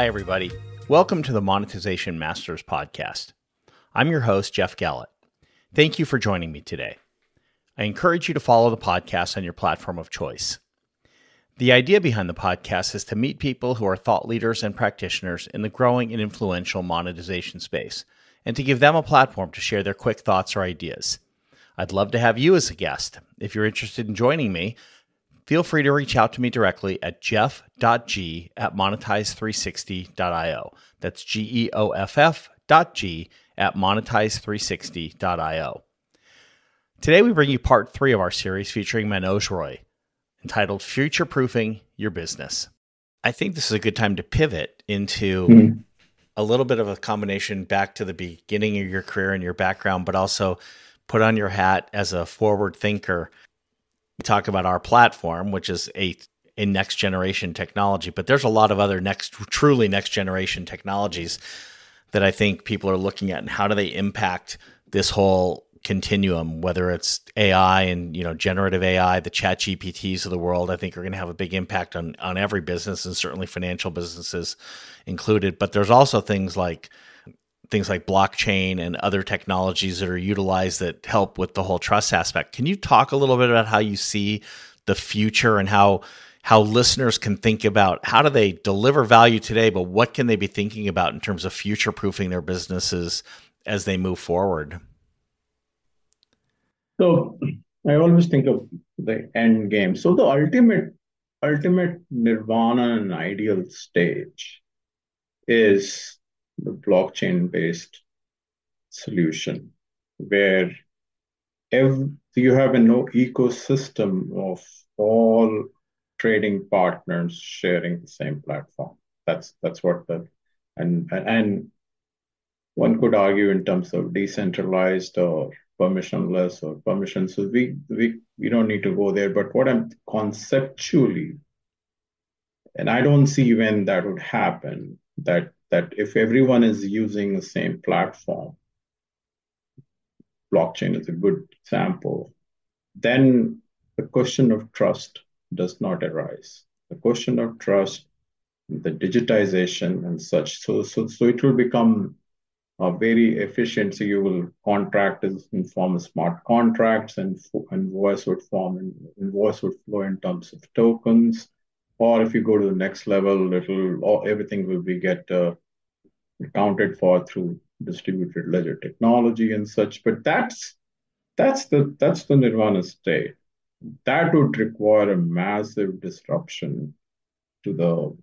Hi, everybody. Welcome to the Monetization Masters podcast. I'm your host, Geoff Gallett. Thank you for joining me today. I encourage you to follow the podcast on your platform of choice. The idea behind the podcast is to meet people who are thought leaders and practitioners in the growing and influential monetization space and to give them a platform to share their quick thoughts or ideas. I'd love to have you as a guest. If you're interested in joining me, feel free to reach out to me directly at geoff.g at monetize360.io. That's G E O F F dot G at monetize360.io. Today, we bring you part three of our series featuring Manoj Roy, entitled Future Proofing Your Business. I think this is a good time to pivot into mm-hmm. a little bit of a combination back to the beginning of your career and your background, but also put on your hat as a forward thinker talk about our platform, which is a a next generation technology, but there's a lot of other next truly next generation technologies that I think people are looking at and how do they impact this whole continuum, whether it's AI and you know generative AI, the chat GPTs of the world, I think are going to have a big impact on on every business and certainly financial businesses included. But there's also things like things like blockchain and other technologies that are utilized that help with the whole trust aspect. Can you talk a little bit about how you see the future and how how listeners can think about how do they deliver value today, but what can they be thinking about in terms of future proofing their businesses as they move forward? So I always think of the end game. So the ultimate ultimate nirvana and ideal stage is the blockchain-based solution, where you have an ecosystem of all trading partners sharing the same platform. That's that's what the and and one could argue in terms of decentralized or permissionless or permission. So we we we don't need to go there. But what I'm conceptually, and I don't see when that would happen, that that if everyone is using the same platform, blockchain is a good example, then the question of trust does not arise. The question of trust, the digitization and such. So, so, so it will become a very efficient. So you will contract in form of smart contracts and invoice would form and invoice would flow in terms of tokens. Or if you go to the next level, it'll everything will be get uh, accounted for through distributed ledger technology and such. But that's that's the that's the nirvana state. That would require a massive disruption to the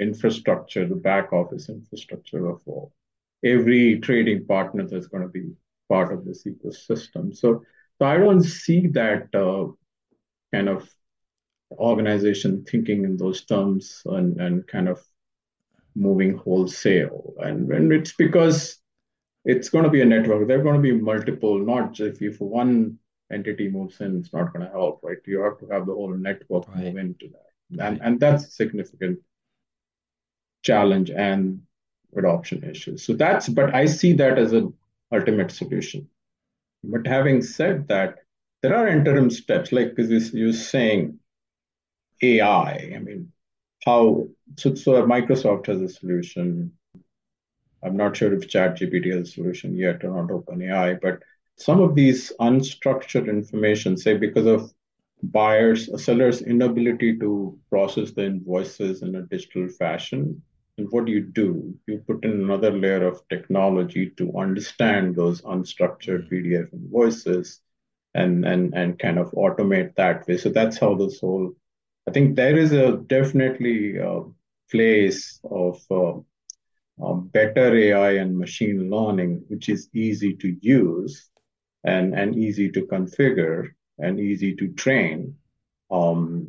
infrastructure, the back office infrastructure of all. every trading partner that's going to be part of this ecosystem. So, so I don't see that uh, kind of organization thinking in those terms and, and kind of moving wholesale. And, and it's because it's going to be a network. There are going to be multiple, not just if one entity moves in, it's not going to help, right? You have to have the whole network right. move into that. And, right. and that's a significant challenge and adoption issues. So that's, but I see that as an ultimate solution. But having said that, there are interim steps, like because you're saying AI. I mean, how so, so Microsoft has a solution. I'm not sure if ChatGPT has a solution yet or not OpenAI, but some of these unstructured information, say because of buyers, a seller's inability to process the invoices in a digital fashion. And what do you do? You put in another layer of technology to understand those unstructured mm-hmm. PDF invoices and and and kind of automate that way. So that's how this whole I think there is a definitely a place of uh, uh, better AI and machine learning, which is easy to use and, and easy to configure and easy to train um,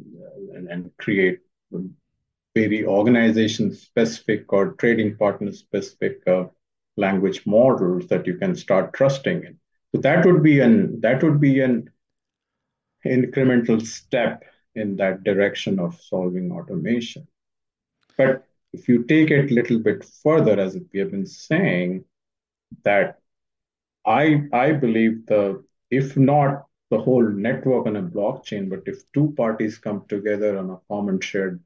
and, and create very organization specific or trading partner specific uh, language models that you can start trusting in. So that would be an that would be an incremental step in that direction of solving automation. But if you take it a little bit further, as we have been saying, that I I believe the if not the whole network on a blockchain, but if two parties come together on a common shared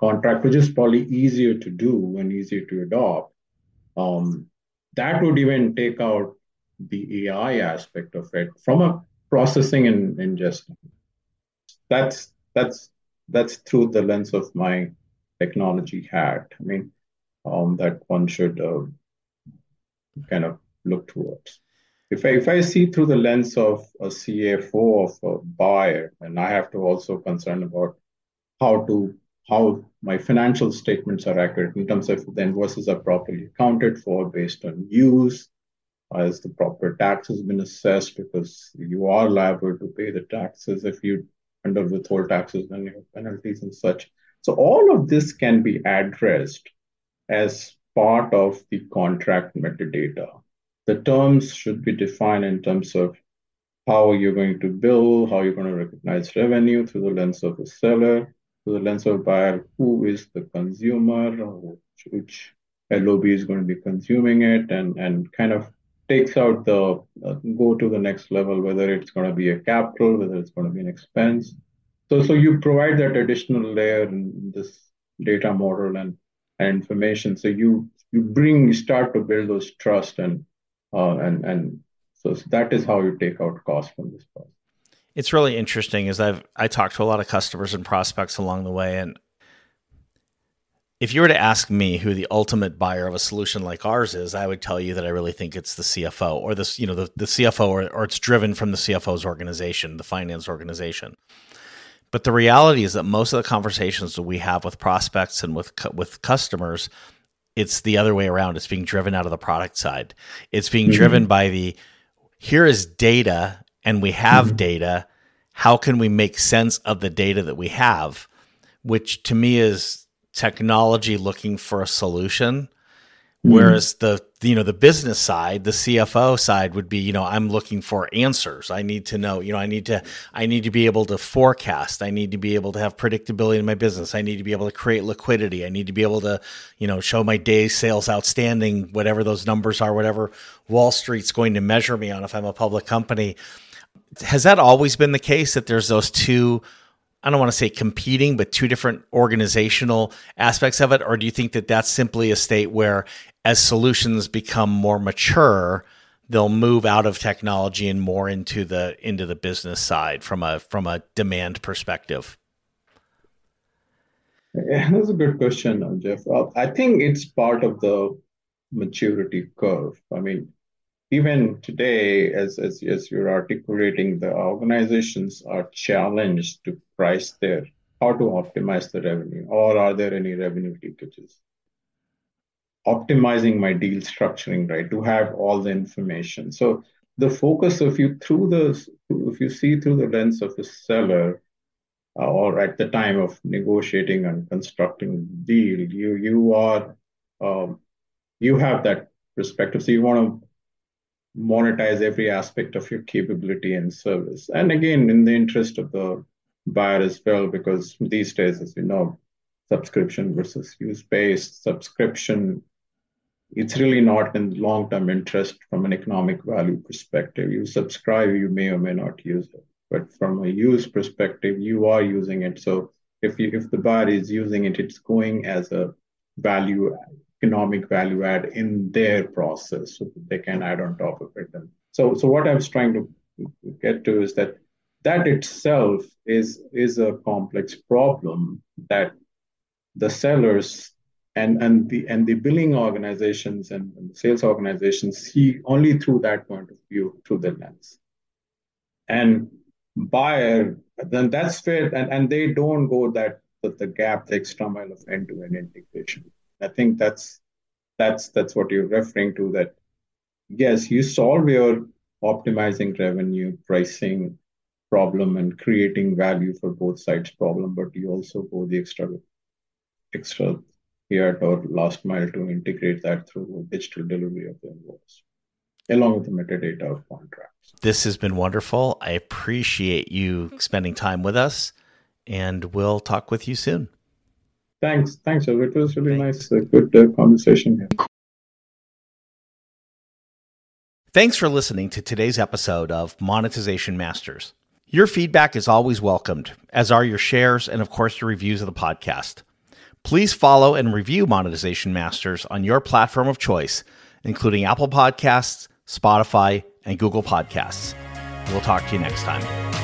contract, which is probably easier to do and easier to adopt. Um, that would even take out the AI aspect of it from a processing and ingesting. That's that's that's through the lens of my technology hat. I mean, um, that one should uh, kind of look towards. If I, if I see through the lens of a CFO of a buyer, and I have to also concern about how to how my financial statements are accurate in terms of the invoices are properly accounted for based on use, has the proper tax has been assessed because you are liable to pay the taxes if you under withhold taxes and penalties and such. So all of this can be addressed as part of the contract metadata. The terms should be defined in terms of how you're going to bill, how you're going to recognize revenue through the lens of the seller, through the lens of buyer, who is the consumer, which LOB is going to be consuming it, and, and kind of takes out the uh, go to the next level, whether it's going to be a capital, whether it's going to be an expense. So, so you provide that additional layer in this data model and, and information. So you you bring you start to build those trust and uh, and and so so that is how you take out cost from this process. It's really interesting as I've I talked to a lot of customers and prospects along the way and if you were to ask me who the ultimate buyer of a solution like ours is, I would tell you that I really think it's the CFO or this, you know, the, the CFO or, or it's driven from the CFO's organization, the finance organization. But the reality is that most of the conversations that we have with prospects and with with customers, it's the other way around. It's being driven out of the product side. It's being mm-hmm. driven by the here is data and we have mm-hmm. data. How can we make sense of the data that we have? Which to me is technology looking for a solution Mm-hmm. Whereas the you know the business side, the CFO side would be you know I'm looking for answers. I need to know you know I need to I need to be able to forecast. I need to be able to have predictability in my business. I need to be able to create liquidity. I need to be able to you know show my days sales outstanding, whatever those numbers are, whatever Wall Street's going to measure me on if I'm a public company. Has that always been the case that there's those two? I don't want to say competing, but two different organizational aspects of it? Or do you think that that's simply a state where as solutions become more mature, they'll move out of technology and more into the into the business side from a from a demand perspective? Yeah, that's a good question, Geoff. I think it's part of the maturity curve. I mean, even today, as, as, as you're articulating, the organizations are challenged to price their, how to optimize the revenue, or are there any revenue leakages? Optimizing my deal structuring, right, to have all the information. So the focus, if you through the, if you see through the lens of a seller, uh, or at the time of negotiating and constructing deal, you you are um, you have that perspective. So you want to monetize every aspect of your capability and service. And again, in the interest of the buyer as well, because these days, as you know, subscription versus use based subscription, it's really not in long term interest from an economic value perspective. You subscribe, you may or may not use it. But from a use perspective, you are using it. So if you, if the buyer is using it, it's going as a value economic value add in their process so they can add on top of it. And so, so what I was trying to get to is that that itself is is a complex problem that the sellers and and the and the billing organizations and, and sales organizations see only through that point of view through the lens and buyer then that's where and, and they don't go that the gap the extra mile of end-to-end integration I think that's that's that's what you're referring to. That yes, you solve your optimizing revenue pricing problem and creating value for both sides problem, but you also go the extra extra yard or last mile to integrate that through digital delivery of the invoice along with the metadata of contracts. This has been wonderful. I appreciate you spending time with us, and we'll talk with you soon. Thanks. Thanks, It was really Thanks. nice, a good uh, conversation here. Thanks for listening to today's episode of Monetization Masters. Your feedback is always welcomed, as are your shares and, of course, your reviews of the podcast. Please follow and review Monetization Masters on your platform of choice, including Apple Podcasts, Spotify, and Google Podcasts. We'll talk to you next time.